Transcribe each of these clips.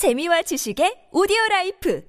재미와 지식의 오디오 라이프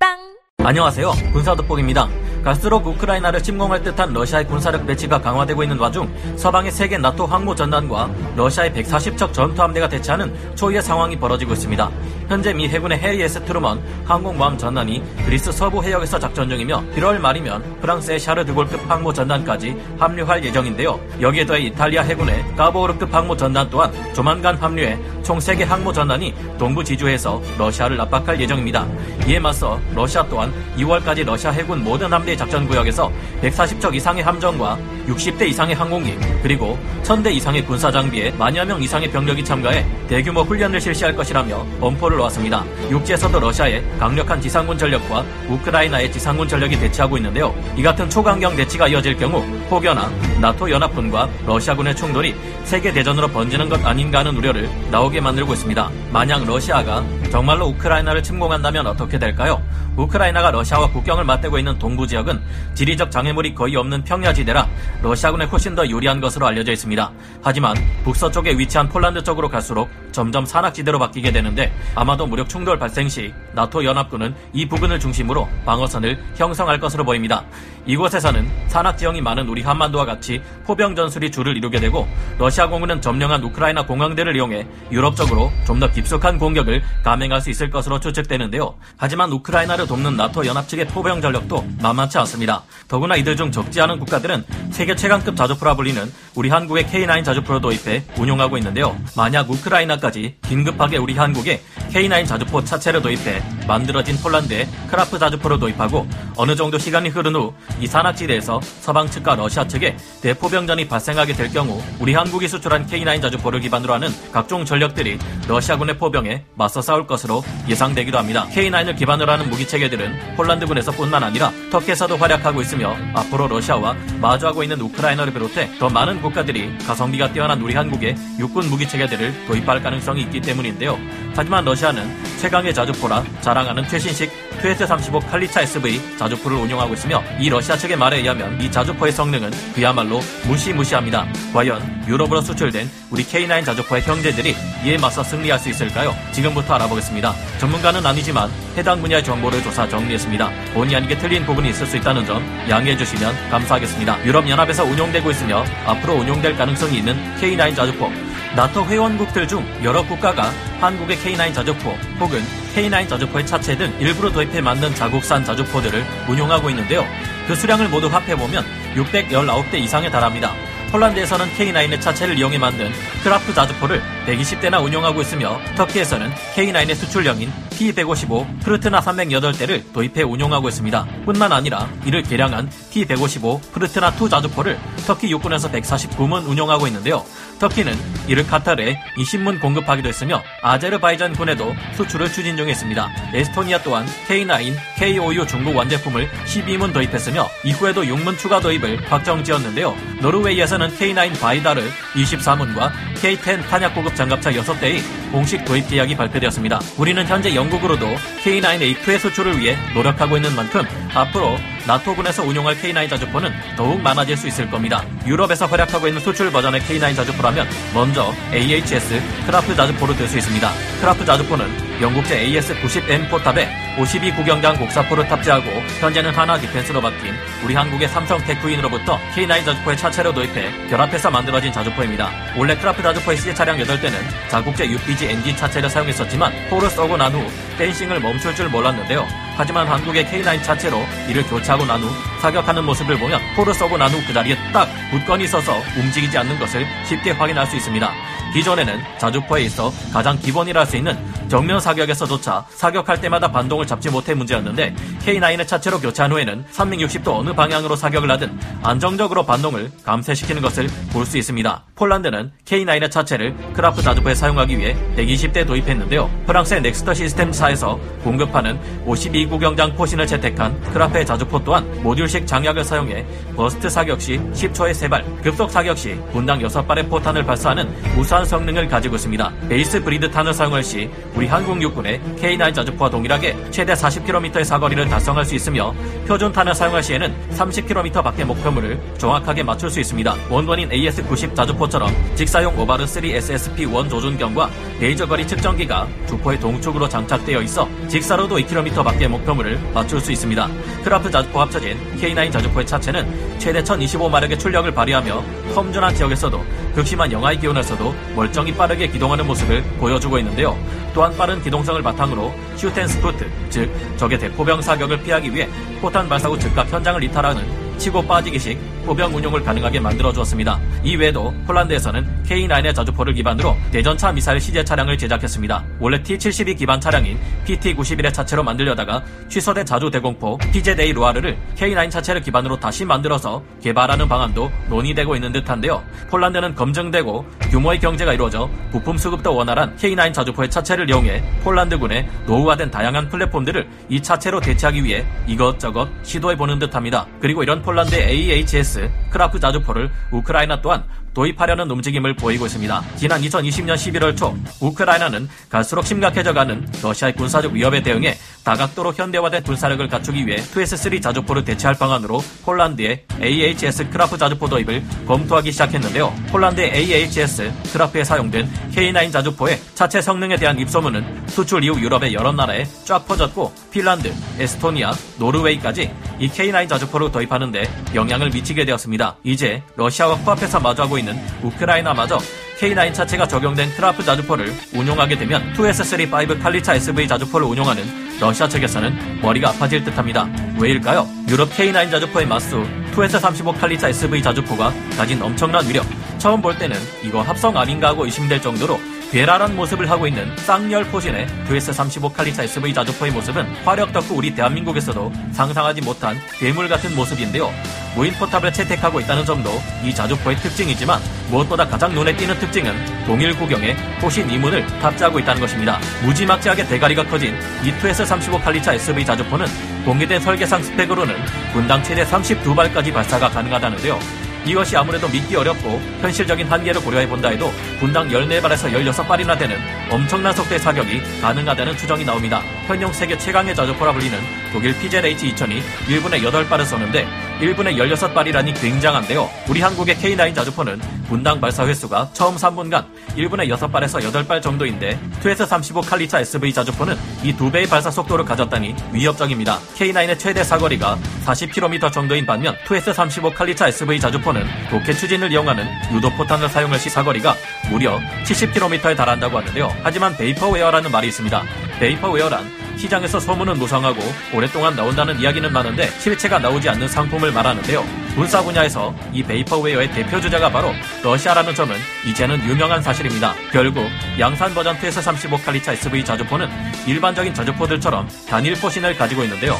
팟빵 안녕하세요. 군사돋보기입니다. 갈수록 우크라이나를 침공할 듯한 러시아의 군사력 배치가 강화되고 있는 와중 서방의 세계 나토 항모 전단과 러시아의 140척 전투함대가 대치하는 초유의 상황이 벌어지고 있습니다. 현재 미 해군의 해리 에스 트루먼 항공모함 전단이 그리스 서부 해역에서 작전 중이며 1월 말이면 프랑스의 샤르드골급 항모 전단까지 합류할 예정인데요. 여기에 더해 이탈리아 해군의 까보르급 항모 전단 또한 조만간 합류해 총 3개 항모 전단이 동부 지중해에서 러시아를 압박할 예정입니다. 이에 맞서 러시아 또한 2월까지 러시아 해군 모든 함대 작전 구역에서 140척 이상의 함정과 60대 이상의 항공기 그리고 1000대 이상의 군사 장비에 만여 명 이상의 병력이 참가해 대규모 훈련을 실시할 것이라며 엄포를 놓았습니다. 육지에서도 러시아의 강력한 지상군 전력과 우크라이나의 지상군 전력이 대치하고 있는데요. 이 같은 초강경 대치가 이어질 경우 혹여나 나토 연합군과 러시아군의 충돌이 세계 대전으로 번지는 것 아닌가 하는 우려를 나오게 만들고 있습니다. 만약 러시아가 정말로 우크라이나를 침공한다면 어떻게 될까요? 우크라이나가 러시아와 국경을 맞대고 있는 동부 지역은 지리적 장애물이 거의 없는 평야지대라 러시아군에 훨씬 더 유리한 것으로 알려져 있습니다. 하지만 북서쪽에 위치한 폴란드 쪽으로 갈수록 점점 산악지대로 바뀌게 되는데 아마도 무력 충돌 발생 시 나토 연합군은 이 부근을 중심으로 방어선을 형성할 것으로 보입니다. 이곳에서는 산악 지형이 많은 우리 한반도와 같이 포병 전술이 주를 이루게 되고 러시아 공군은 점령한 우크라이나 공항대를 이용해 유럽 쪽으로 좀 더 깊숙한 공격을 감행할 수 있을 것으로 추측되는데요. 하지만 우크라이나를 돕는 나토 연합 측의 포병 전력도 만만치 않습니다. 더구나 이들 중 적지 않은 국가들은 세계 최강급 자주포라 불리는 우리 한국의 K9 자주포를 도입해 운용하고 있는데요. 만약 우크라이나까지 긴급하게 우리 한국에 K9 자주포 차체를 도입해 만들어진 폴란드에 크라프 자주포를 도입하고 어느 정도 시간이 흐른 후 이 산악지대에서 서방 측과 러시아 측에 대포병전이 발생하게 될 경우 우리 한국이 수출한 K9 자주포를 기반으로 하는 각종 전력들이 러시아군의 포병에 맞서 싸울 것으로 예상되기도 합니다. K9을 기반으로 하는 무기 체 계들은 폴란드군에서 뿐만 아니라 터키에서도 활약하고 있으며 앞으로 러시아와 마주하고 있는 우크라이나를 비롯해 더 많은 국가들이 가성비가 뛰어난 우리 한국의 육군 무기 체계들을 도입할 가능성이 있기 때문인데요. 하지만 러시아는 최강의 자주포라 자랑하는 최신식 트웨스35 칼리차 SV 자주포를 운용하고 있으며 이 러시아 측의 말에 의하면 이 자주포의 성능은 그야말로 무시무시합니다. 과연 유럽으로 수출된 우리 K9 자주포의 형제들이 이에 맞서 승리할 수 있을까요? 지금부터 알아보겠습니다. 전문가는 아니지만 해당 분야의 정보를 조사 정리했습니다. 본의 아니게 틀린 부분이 있을 수 있다는 점 양해해 주시면 감사하겠습니다. 유럽연합에서 운용되고 있으며 앞으로 운용될 가능성이 있는 K9 자주포 나토 회원국들 중 여러 국가가 한국의 K9 자주포 혹은 K9 자주포의 차체 등 일부러 도입해 만든 자국산 자주포들을 운용하고 있는데요. 그 수량을 모두 합해보면 619대 이상에 달합니다. 폴란드에서는 K9의 차체를 이용해 만든 크라프 자주포를 120대나 운용하고 있으며 터키에서는 K9의 수출형인 T155 프르트나 308대를 도입해 운용하고 있습니다. 뿐만 아니라 이를 개량한 T155 프르트나 2 자주포를 터키 육군에서 149문 운용하고 있는데요. 터키는 이를 카타르에 20문 공급하기도 했으며 아제르바이잔 군에도 수출을 추진 중에 있습니다. 에스토니아 또한 K9, KOU 중고 완제품을 12문 도입했으며 이후에도 6문 추가 도입을 확정 지었는데요. 노르웨이에서는 K9 바이다르 24문과 K10 탄약 보급 장갑차 6대의 공식 도입 계약이 발표되었습니다. 우리는 현재 영국으로도 K9A2의 수출을 위해 노력하고 있는 만큼 앞으로 나토군에서 운용할 K9 자주포는 더욱 많아질 수 있을 겁니다. 유럽에서 활약하고 있는 수출 버전의 K9 자주포라면 먼저 AHS 크라프 자주포로 들 수 있습니다. 크라프 자주포는 영국제 AS-90M 포탑에 52 구경장 곡사포를 탑재하고 현재는 한화 디펜스로 바뀐 우리 한국의 삼성 테크인으로부터 K9 자주포의 차체로 도입해 결합해서 만들어진 자주포입니다. 원래 크라프 자주포의 시제 차량 8대는 자국제 UPG NG 차체를 사용했었지만 포를 쏘고 난 후 dancing을 멈출 줄 몰랐는데요. 하지만 한국의 K9 차체로 이를 교체하고 난 후 사격하는 모습을 보면 포를 쏘고 난 후 그 자리에 딱 굳건히 서서 움직이지 않는 것을 쉽게 확인할 수 있습니다. 기존에는 자주포에 있어 가장 기본이라 할 수 있는 정면 사격에서조차 사격할 때마다 반동을 잡지 못해 문제였는데 K9의 차체로 교체한 후에는 360도 어느 방향으로 사격을 하든 안정적으로 반동을 감쇄시키는 것을 볼 수 있습니다. 폴란드는 K9의 차체를 크라프 자주포에 사용하기 위해 120대 도입했는데요. 프랑스의 넥스터 시스템사에서 공급하는 52구경장 포신을 채택한 크라프의 자주포 또한 모듈식 장약을 사용해 burst 사격 시 10초에 3발, 급속 사격 시 분당 6발의 포탄을 발사하는 우수 한 우수한 성능을 가지고 있습니다. base bleed 탄을 사용할 시 우리 한국 육군의 K9 자주포와 동일하게 최대 40km의 사거리를 달성할 수 있으며 표준 탄을 사용할 시에는 30km 밖의 목표물을 정확하게 맞출 수 있습니다. 원본인 AS-90 자주포처럼 직사용 오브라 3 SSP-1 조준경과 레이저 거리 측정기가 주포의 동축으로 장착되어 있어 직사로도 2km 밖의 목표물을 맞출 수 있습니다. 크라프 자주포 합쳐진 K9 자주포의 차체는 최대 1025마력의 출력을 발휘하며 험준한 지역에서도 극심한 영하의 기온에서도 멀쩡히 빠르게 기동하는 모습을 보여주고 있는데요. 또한 빠른 기동성을 바탕으로 shoot and scoot, 즉 적의 대포병 사격을 피하기 위해 포탄 발사 후 즉각 현장을 이탈하는 치고 빠지기식 포병 운용을 가능하게 만들어 주었습니다. 이외에도 폴란드에서는 K9의 자주포를 기반으로 대전차 미사일 시제 차량을 제작했습니다. 원래 T-72 기반 차량인 PT-91의 차체로 만들려다가 취소된 자주 대공포 PZA 로아라를 K9 차체를 기반으로 다시 만들어서 개발하는 방안도 논의되고 있는 듯한데요. 폴란드는 검증되고 규모의 경제가 이루어져 부품 수급도 원활한 K9 자주포의 차체를 이용해 폴란드군의 노후화된 다양한 플랫폼들을 이 차체로 대체하기 위해 이것저것 시도해보는 듯합니다. 그리고 이런 폴란드의 AHS 크라프 자주포를 우크라이나 또한 도입하려는 움직임을 보이고 있습니다. 지난 2020년 11월 초 우크라이나는 갈수록 심각해져가는 러시아의 군사적 위협에 대응해 다각도로 현대화된 군사력을 갖추기 위해 2S3 자주포를 대체할 방안으로 폴란드의 AHS 크라프 자주포 도입을 검토하기 시작했는데요. 폴란드의 AHS 크라프에 사용된 K9 자주포의 차체 성능에 대한 입소문은 수출 이후 유럽의 여러 나라에 쫙 퍼졌고 핀란드, 에스토니아, 노르웨이까지 이 K9 자주포를 도입하는데 영향을 미치게 되었습니다. 이제 러시아와 코앞에서 마주하고 있는 우크라이나마저 K9 차체가 적용된 크라프 자주포를 운용하게 되면 2S35 칼리차 SV 자주포를 운용하는 러시아 측에서는 머리가 아파질 듯합니다. 왜일까요? 유럽 K9 자주포의 마수 2S35 칼리차 SV 자주포가 가진 엄청난 위력. 처음 볼 때는 이거 합성 아닌가 하고 의심될 정도로 괴랄한 모습을 하고 있는 쌍열 포신의 2S35 칼리차 SV 자주포의 모습은 화력 덕후 우리 대한민국에서도 상상하지 못한 괴물 같은 모습인데요. 무인 포탑을 채택하고 있다는 점도 이 자주포의 특징이지만 무엇보다 가장 눈에 띄는 특징은 동일 구경에 포신 이문을 탑재하고 있다는 것입니다. 무지막지하게 대가리가 커진 이 2S35 칼리차 SV 자주포는 공개된 설계상 스펙으로는 분당 최대 32발까지 발사가 가능하다는데요. 이것이 아무래도 믿기 어렵고 현실적인 한계를 고려해 본다 해도 분당 14발에서 16발이나 되는 엄청난 속도의 사격이 가능하다는 추정이 나옵니다. 현용 세계 최강의 자주포라 불리는 독일 PZH 2000이 1분에 8발을 쏘는데 1분에 16발이라니 굉장한데요. 우리 한국의 K9 자주포는 분당 발사 횟수가 처음 3분간 1분에 6발에서 8발 정도인데 2S35 칼리차 SV 자주포는 이 두 배의 발사 속도를 가졌다니 위협적입니다. K9의 최대 사거리가 40km 정도인 반면 2S35 칼리차 SV 자주포는 로켓 추진을 이용하는 유도포탄을 사용할 시 사거리가 무려 70km에 달한다고 하는데요. 하지만 vaporware라는 말이 있습니다. vaporware란 시장에서 소문은 무성하고 오랫동안 나온다는 이야기는 많은데 실체가 나오지 않는 상품을 말하는데요. 군사 분야에서 이 베이퍼웨어의 대표 주자가 바로 러시아라는 점은 이제는 유명한 사실입니다. 결국 양산 버전 TS35 칼리차 SV 자주포는 일반적인 자주포들처럼 단일 포신을 가지고 있는데요.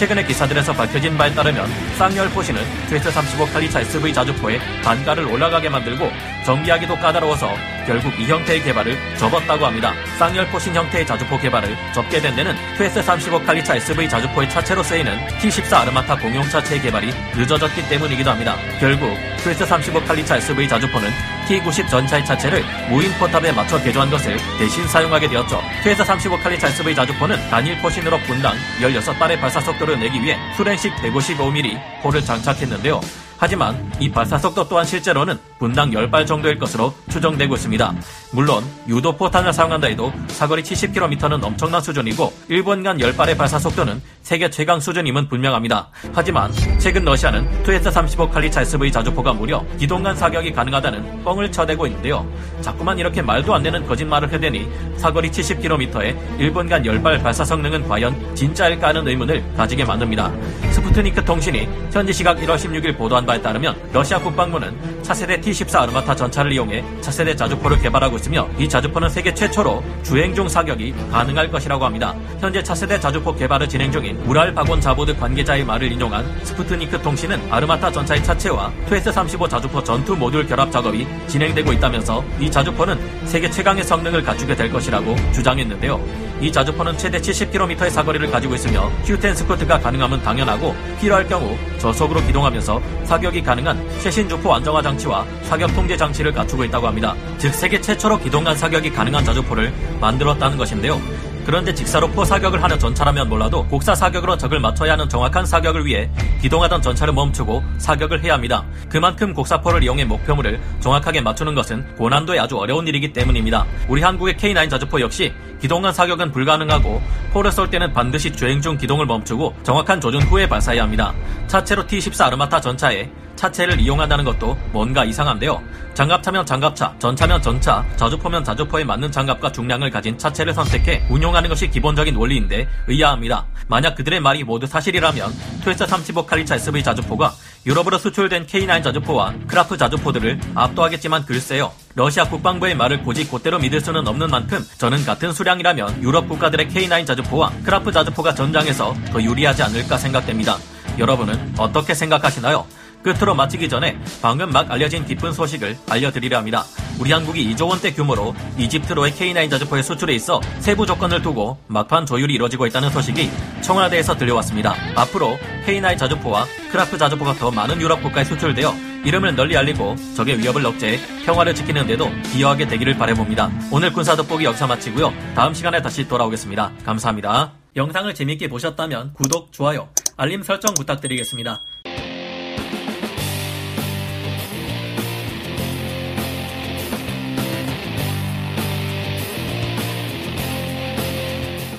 최근의 기사들에서 밝혀진 바에 따르면 쌍열 포신은 TS35 칼리차 SV 자주포의 단가를 올라가게 만들고 정비하기도 까다로워서 결국 이 형태의 개발을 접었다고 합니다. 쌍열 포신 형태의 자주포 개발을 접게 된 데는 TS35 칼리차 SV 자주포의 차체로 쓰이는 T14 아르마타 공용 차체의 개발이 늦어졌기 때문 이기도 합니다. 결국 TS35 칼리차 SV 자주포는 T90 전차의 차체를 무인 포탑에 맞춰 개조한 것을 대신 사용하게 되었죠. TS35 칼리차 SV 자주포는 단일 포신으로 분당 16발의 발사 속도를 내기 위해 수랭식 155mm 포를 장착했는데요. 하지만 이 발사 속도 또한 실제로는 분당 10발 정도일 것으로 추정되고 있습니다. 물론 유도 포탄을 사용한다 해도 사거리 70km는 엄청난 수준이고 1분간 10발의 발사 속도는 세계 최강 수준임은 분명합니다. 하지만 최근 러시아는 2S35 칼리차 SV 자주포가 무려 기동간 사격이 가능하다는 뻥을 쳐대고 있는데요. 자꾸만 이렇게 말도 안 되는 거짓말을 해대니 사거리 70km에 1분간 10발 발사 성능은 과연 진짜일까 하는 의문을 가지게 만듭니다. 스푸트니크 통신이 현지 시각 1월 16일 보도한 바에 따르면 러시아 국방부는 차세대 T-14 아르마타 전차를 이용해 차세대 자주포를 개발하고 있으며 이 자주포는 세계 최초로 주행 중 사격이 가능할 것이라고 합니다. 현재 차세대 자주포 개발을 진행 중인 우랄바곤자보드 관계자의 말을 인용한 스푸트니크 통신은 아르마타 전차의 차체와 2S35 자주포 전투 모듈 결합 작업이 진행되고 있다면서 이 자주포는 세계 최강의 성능을 갖추게 될 것이라고 주장했는데요. 이 자주포는 최대 70km의 사거리를 가지고 있으며 휴텐 스쿼트가 가능하면 당연하고 필요할 경우 저속으로 기동하면서 사격이 가능한 최신 주포 안정화 장치와 사격 통제 장치를 갖추고 있다고 합니다. 즉 세계 최초로 기동간 사격이 가능한 자주포를 만들었다는 것인데요. 그런데 직사로 포 사격을 하는 전차라면 몰라도 곡사 사격으로 적을 맞춰야 하는 정확한 사격을 위해 기동하던 전차를 멈추고 사격을 해야 합니다. 그만큼 곡사포를 이용해 목표물을 정확하게 맞추는 것은 고난도의 아주 어려운 일이기 때문입니다. 우리 한국의 K9 자주포 역시 기동간 사격은 불가능하고 포를 쏠 때는 반드시 주행 중 기동을 멈추고 정확한 조준 후에 발사해야 합니다. 차체로 T-14 아르마타 전차에 차체를 이용한다는 것도 뭔가 이상한데요. 장갑차면 장갑차, 전차면 전차, 자주포면 자주포에 맞는 장갑과 중량을 가진 차체를 선택해 운용하는 것이 기본적인 원리인데 의아합니다. 만약 그들의 말이 모두 사실이라면 2S35 칼리차 SV 자주포가 유럽으로 수출된 K9 자주포와 크라프 자주포들을 압도하겠지만 글쎄요. 러시아 국방부의 말을 곧이곧대로 믿을 수는 없는 만큼 저는 같은 수량이라면 유럽 국가들의 K9 자주포와 크라프 자주포가 전장에서 더 유리하지 않을까 생각됩니다. 여러분은 어떻게 생각하시나요? 끝으로 마치기 전에 방금 막 알려진 기쁜 소식을 알려드리려 합니다. 우리 한국이 2조 원대 규모로 이집트로의 K9 자주포의 수출에 있어 세부 조건을 두고 막판 조율이 이뤄지고 있다는 소식이 청와대에서 들려왔습니다. 앞으로 K9 자주포와 크라프 자주포가 더 많은 유럽 국가에 수출되어 이름을 널리 알리고 적의 위협을 억제해 평화를 지키는 데도 기여하게 되기를 바라봅니다. 오늘 군사 돋보기 여기서 마치고요. 다음 시간에 다시 돌아오겠습니다. 감사합니다. 영상을 재밌게 보셨다면 구독, 좋아요, 알림 설정 부탁드리겠습니다.